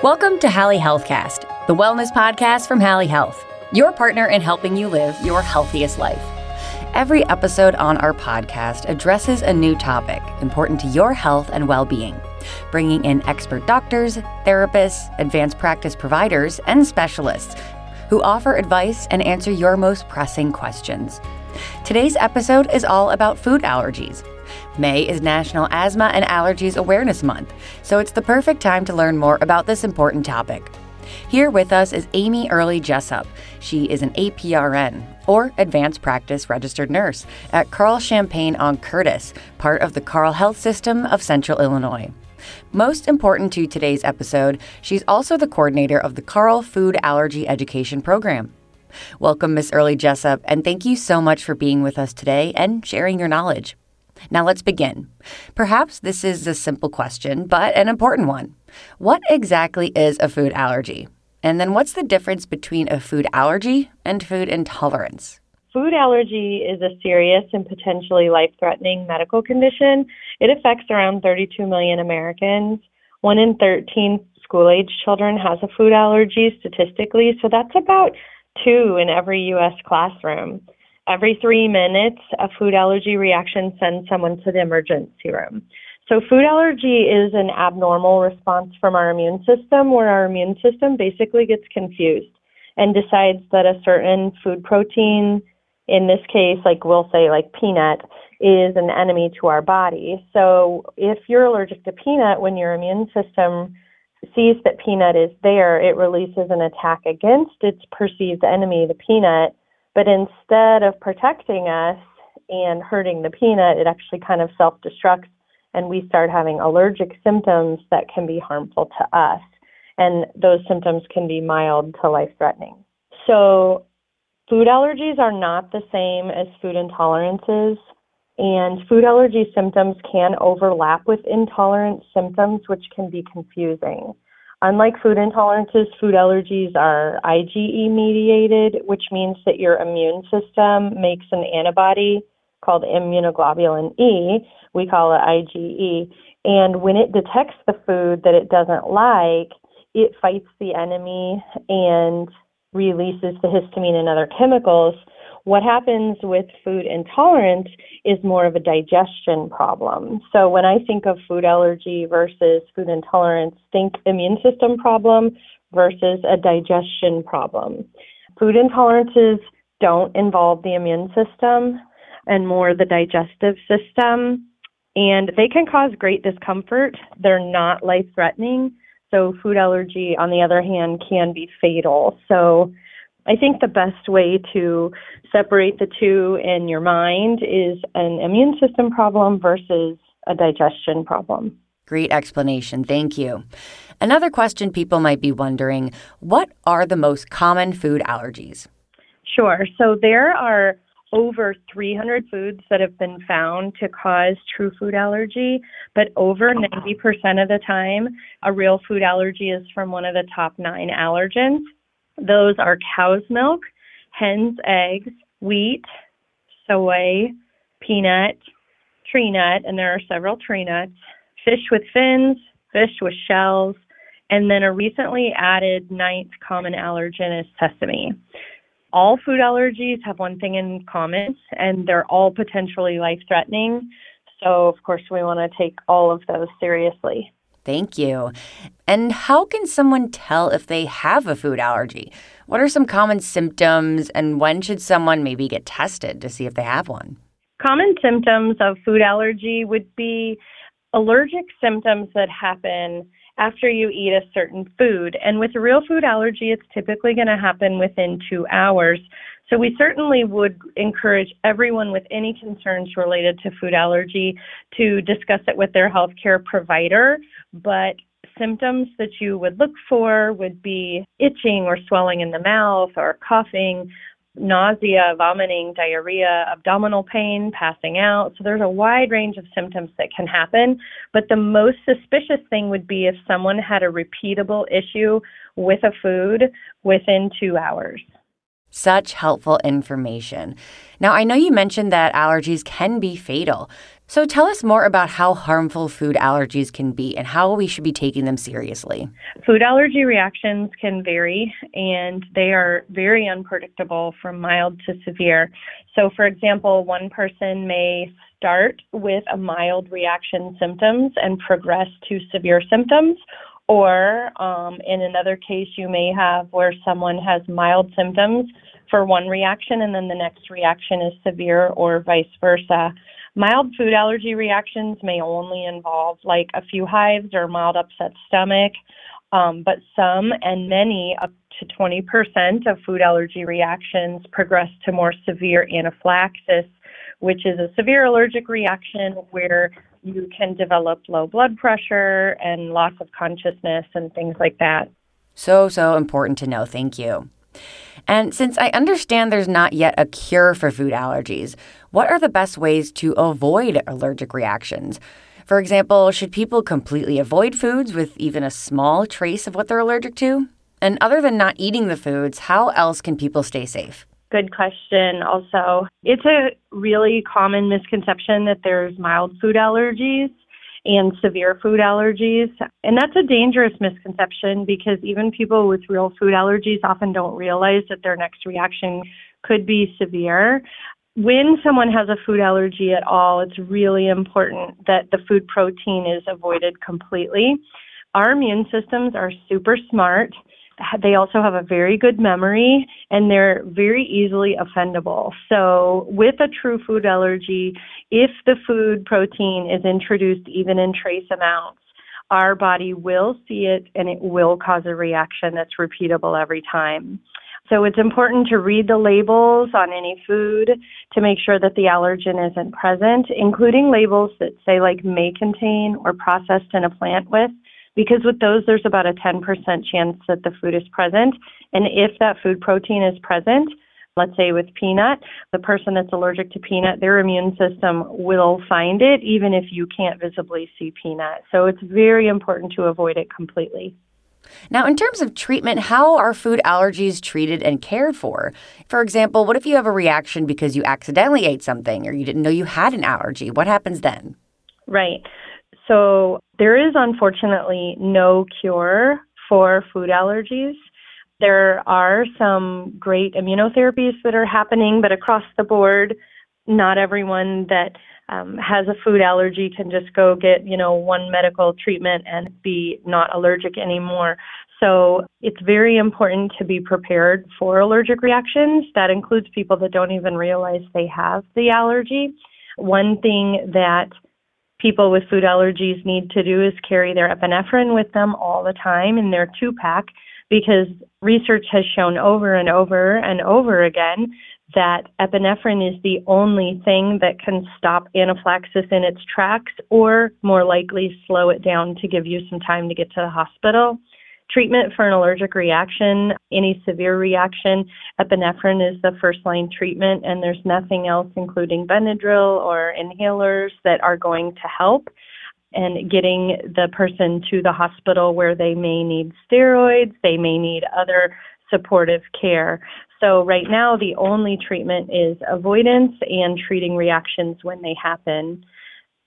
Welcome to Hally Healthcast, the wellness podcast from Hally Health, your partner in helping you live your healthiest life. Every episode on our podcast addresses a new topic important to your health and well being, bringing in expert doctors, therapists, advanced practice providers, and specialists who offer advice and answer your most pressing questions. Today's episode is all about food allergies May is National Asthma and Allergies Awareness Month, so it's the perfect time to learn more about this important topic. Here with us is Amy Earley Jessup. She is an APRN, or Advanced Practice Registered Nurse, at Carle Champaign on Curtis, part of the Carle Health System of Central Illinois. Most important to today's episode, she's also the coordinator of the Carle Food Allergy Education Program. Welcome, Miss Earley Jessup, and thank you so much for being with us today and sharing your knowledge. Now let's begin. Perhaps this is a simple question, but an important one. What exactly is a food allergy? And then what's the difference between a food allergy and food intolerance? Food allergy is a serious and potentially life threatening medical condition. It affects around 32 million Americans. One in 13 school age children has a food allergy statistically, so that's about two in every U.S. classroom. Every three minutes, a food allergy reaction sends someone to the emergency room. So, food allergy is an abnormal response from our immune system where our immune system basically gets confused and decides that a certain food protein, in this case, like we'll say, like peanut, is an enemy to our body. So, if you're allergic to peanut, when your immune system sees that peanut is there, it releases an attack against its perceived enemy, the peanut but instead of protecting us and hurting the peanut, it actually kind of self destructs and we start having allergic symptoms that can be harmful to us. And those symptoms can be mild to life threatening. So, food allergies are not the same as food intolerances. And food allergy symptoms can overlap with intolerance symptoms, which can be confusing. Unlike food intolerances, food allergies are IgE mediated, which means that your immune system makes an antibody called immunoglobulin E. We call it IgE. And when it detects the food that it doesn't like, it fights the enemy and releases the histamine and other chemicals what happens with food intolerance is more of a digestion problem. So when I think of food allergy versus food intolerance, think immune system problem versus a digestion problem. Food intolerances don't involve the immune system and more the digestive system, and they can cause great discomfort. They're not life threatening. So, food allergy, on the other hand, can be fatal. So, I think the best way to separate the two in your mind is an immune system problem versus a digestion problem. Great explanation. Thank you. Another question people might be wondering what are the most common food allergies? Sure. So there are over 300 foods that have been found to cause true food allergy, but over 90% of the time, a real food allergy is from one of the top nine allergens. Those are cow's milk, hen's eggs, wheat, soy, peanut, tree nut, and there are several tree nuts, fish with fins, fish with shells, and then a recently added ninth common allergen is sesame. All food allergies have one thing in common, and they're all potentially life threatening. So, of course, we want to take all of those seriously. Thank you. And how can someone tell if they have a food allergy? What are some common symptoms, and when should someone maybe get tested to see if they have one? Common symptoms of food allergy would be allergic symptoms that happen after you eat a certain food. And with a real food allergy, it's typically going to happen within two hours. So we certainly would encourage everyone with any concerns related to food allergy to discuss it with their healthcare provider. But symptoms that you would look for would be itching or swelling in the mouth or coughing, nausea, vomiting, diarrhea, abdominal pain, passing out. So there's a wide range of symptoms that can happen. But the most suspicious thing would be if someone had a repeatable issue with a food within two hours. Such helpful information. Now, I know you mentioned that allergies can be fatal. So tell us more about how harmful food allergies can be and how we should be taking them seriously. Food allergy reactions can vary and they are very unpredictable from mild to severe. So, for example, one person may start with a mild reaction symptoms and progress to severe symptoms. Or um, in another case, you may have where someone has mild symptoms for one reaction and then the next reaction is severe or vice versa. Mild food allergy reactions may only involve like a few hives or mild upset stomach, um, but some and many, up to 20% of food allergy reactions progress to more severe anaphylaxis, which is a severe allergic reaction where you can develop low blood pressure and loss of consciousness and things like that. So, so important to know. Thank you. And since I understand there's not yet a cure for food allergies, what are the best ways to avoid allergic reactions? For example, should people completely avoid foods with even a small trace of what they're allergic to? And other than not eating the foods, how else can people stay safe? Good question, also. It's a really common misconception that there's mild food allergies and severe food allergies. And that's a dangerous misconception because even people with real food allergies often don't realize that their next reaction could be severe. When someone has a food allergy at all, it's really important that the food protein is avoided completely. Our immune systems are super smart they also have a very good memory and they're very easily offendable. So, with a true food allergy, if the food protein is introduced even in trace amounts, our body will see it and it will cause a reaction that's repeatable every time. So it's important to read the labels on any food to make sure that the allergen isn't present, including labels that say like may contain or processed in a plant with because with those, there's about a 10% chance that the food is present. And if that food protein is present, let's say with peanut, the person that's allergic to peanut, their immune system will find it even if you can't visibly see peanut. So it's very important to avoid it completely. Now, in terms of treatment, how are food allergies treated and cared for? For example, what if you have a reaction because you accidentally ate something or you didn't know you had an allergy? What happens then? Right. So there is unfortunately no cure for food allergies. There are some great immunotherapies that are happening, but across the board, not everyone that um, has a food allergy can just go get, you know, one medical treatment and be not allergic anymore. So it's very important to be prepared for allergic reactions. That includes people that don't even realize they have the allergy. One thing that people with food allergies need to do is carry their epinephrine with them all the time in their two pack because research has shown over and over and over again that epinephrine is the only thing that can stop anaphylaxis in its tracks or more likely slow it down to give you some time to get to the hospital. Treatment for an allergic reaction, any severe reaction, epinephrine is the first line treatment, and there's nothing else, including Benadryl or inhalers, that are going to help. And getting the person to the hospital where they may need steroids, they may need other supportive care. So, right now, the only treatment is avoidance and treating reactions when they happen.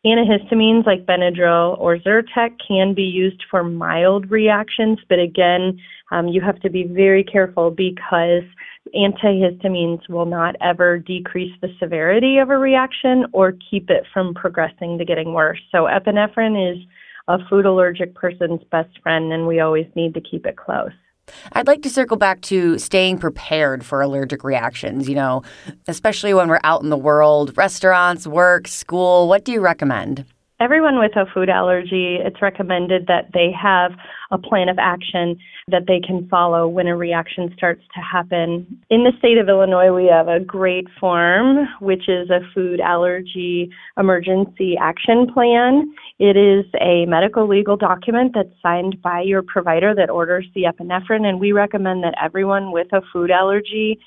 Antihistamines like Benadryl or Zyrtec can be used for mild reactions, but again, um, you have to be very careful because antihistamines will not ever decrease the severity of a reaction or keep it from progressing to getting worse. So, epinephrine is a food allergic person's best friend, and we always need to keep it close. I'd like to circle back to staying prepared for allergic reactions, you know, especially when we're out in the world, restaurants, work, school. What do you recommend? Everyone with a food allergy, it's recommended that they have a plan of action that they can follow when a reaction starts to happen. In the state of Illinois, we have a great form, which is a food allergy emergency action plan. It is a medical legal document that's signed by your provider that orders the epinephrine, and we recommend that everyone with a food allergy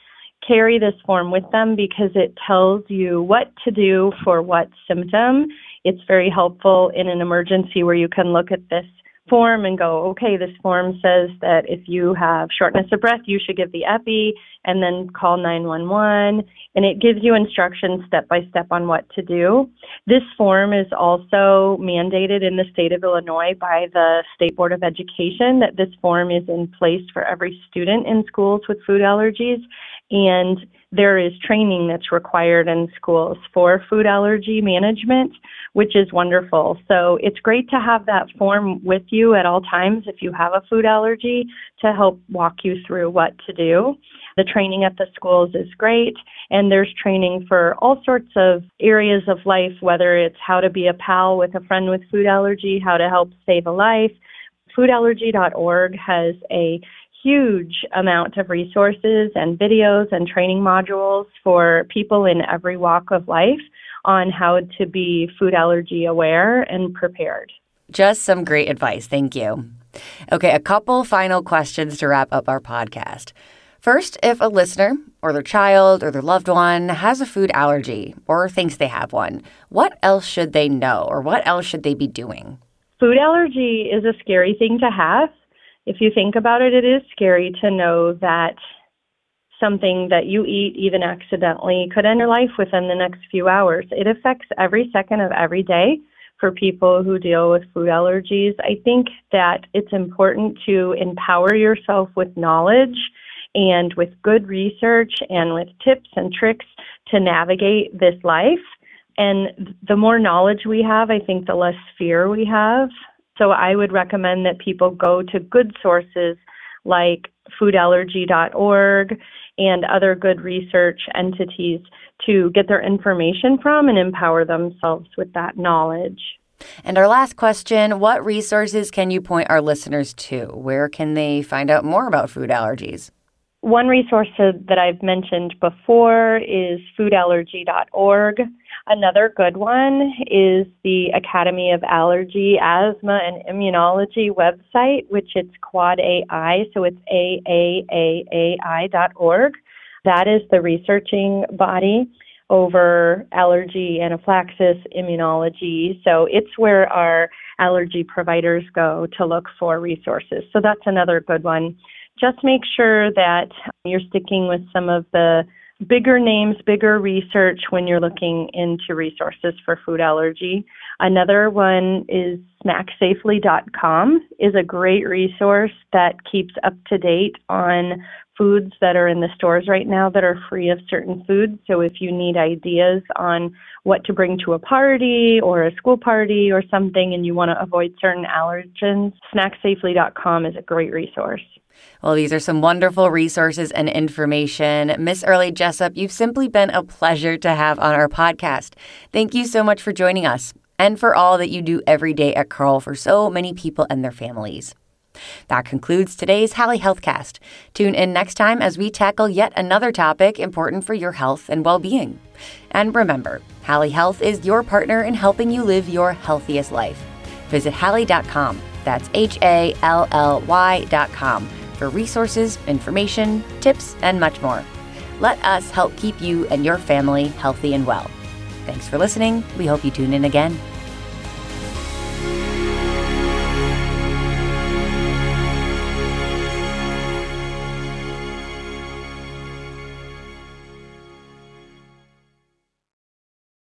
carry this form with them because it tells you what to do for what symptom it's very helpful in an emergency where you can look at this form and go, okay, this form says that if you have shortness of breath, you should give the epi. and then call 911 and it gives you instructions step by step on what to do. This form is also mandated in the state of Illinois by the State Board of Education that this form is in place for every student in schools with food allergies and there is training that's required in schools for food allergy management, which is wonderful. So it's great to have that form with you at all times if you have a food allergy to help walk you through what to do. The training at the schools is great, and there's training for all sorts of areas of life, whether it's how to be a pal with a friend with food allergy, how to help save a life. Foodallergy.org has a huge amount of resources and videos and training modules for people in every walk of life on how to be food allergy aware and prepared. Just some great advice. Thank you. Okay, a couple final questions to wrap up our podcast. First, if a listener or their child or their loved one has a food allergy or thinks they have one, what else should they know or what else should they be doing? Food allergy is a scary thing to have if you think about it, it is scary to know that something that you eat, even accidentally, could end your life within the next few hours. It affects every second of every day for people who deal with food allergies. I think that it's important to empower yourself with knowledge and with good research and with tips and tricks to navigate this life. And the more knowledge we have, I think the less fear we have so I would recommend that people go to good sources like foodallergy.org and other good research entities to get their information from and empower themselves with that knowledge. And our last question What resources can you point our listeners to? Where can they find out more about food allergies? One resource that I've mentioned before is foodallergy.org. Another good one is the Academy of Allergy, Asthma, and Immunology website, which it's Quad AI, so it's AAAAI dot org. That is the researching body over allergy, anaphylaxis, immunology. So it's where our allergy providers go to look for resources. So that's another good one. Just make sure that you're sticking with some of the bigger names, bigger research when you're looking into resources for food allergy. Another one is snacksafely.com is a great resource that keeps up to date on foods that are in the stores right now that are free of certain foods. So if you need ideas on what to bring to a party or a school party or something and you want to avoid certain allergens, snacksafely.com is a great resource. Well, these are some wonderful resources and information. Miss Earley Jessup, you've simply been a pleasure to have on our podcast. Thank you so much for joining us and for all that you do every day at Carle for so many people and their families. That concludes today's Hally Healthcast. Tune in next time as we tackle yet another topic important for your health and well being. And remember, Hally Health is your partner in helping you live your healthiest life. Visit Hally.com. That's H A L L Y.com for resources, information, tips, and much more. Let us help keep you and your family healthy and well. Thanks for listening. We hope you tune in again.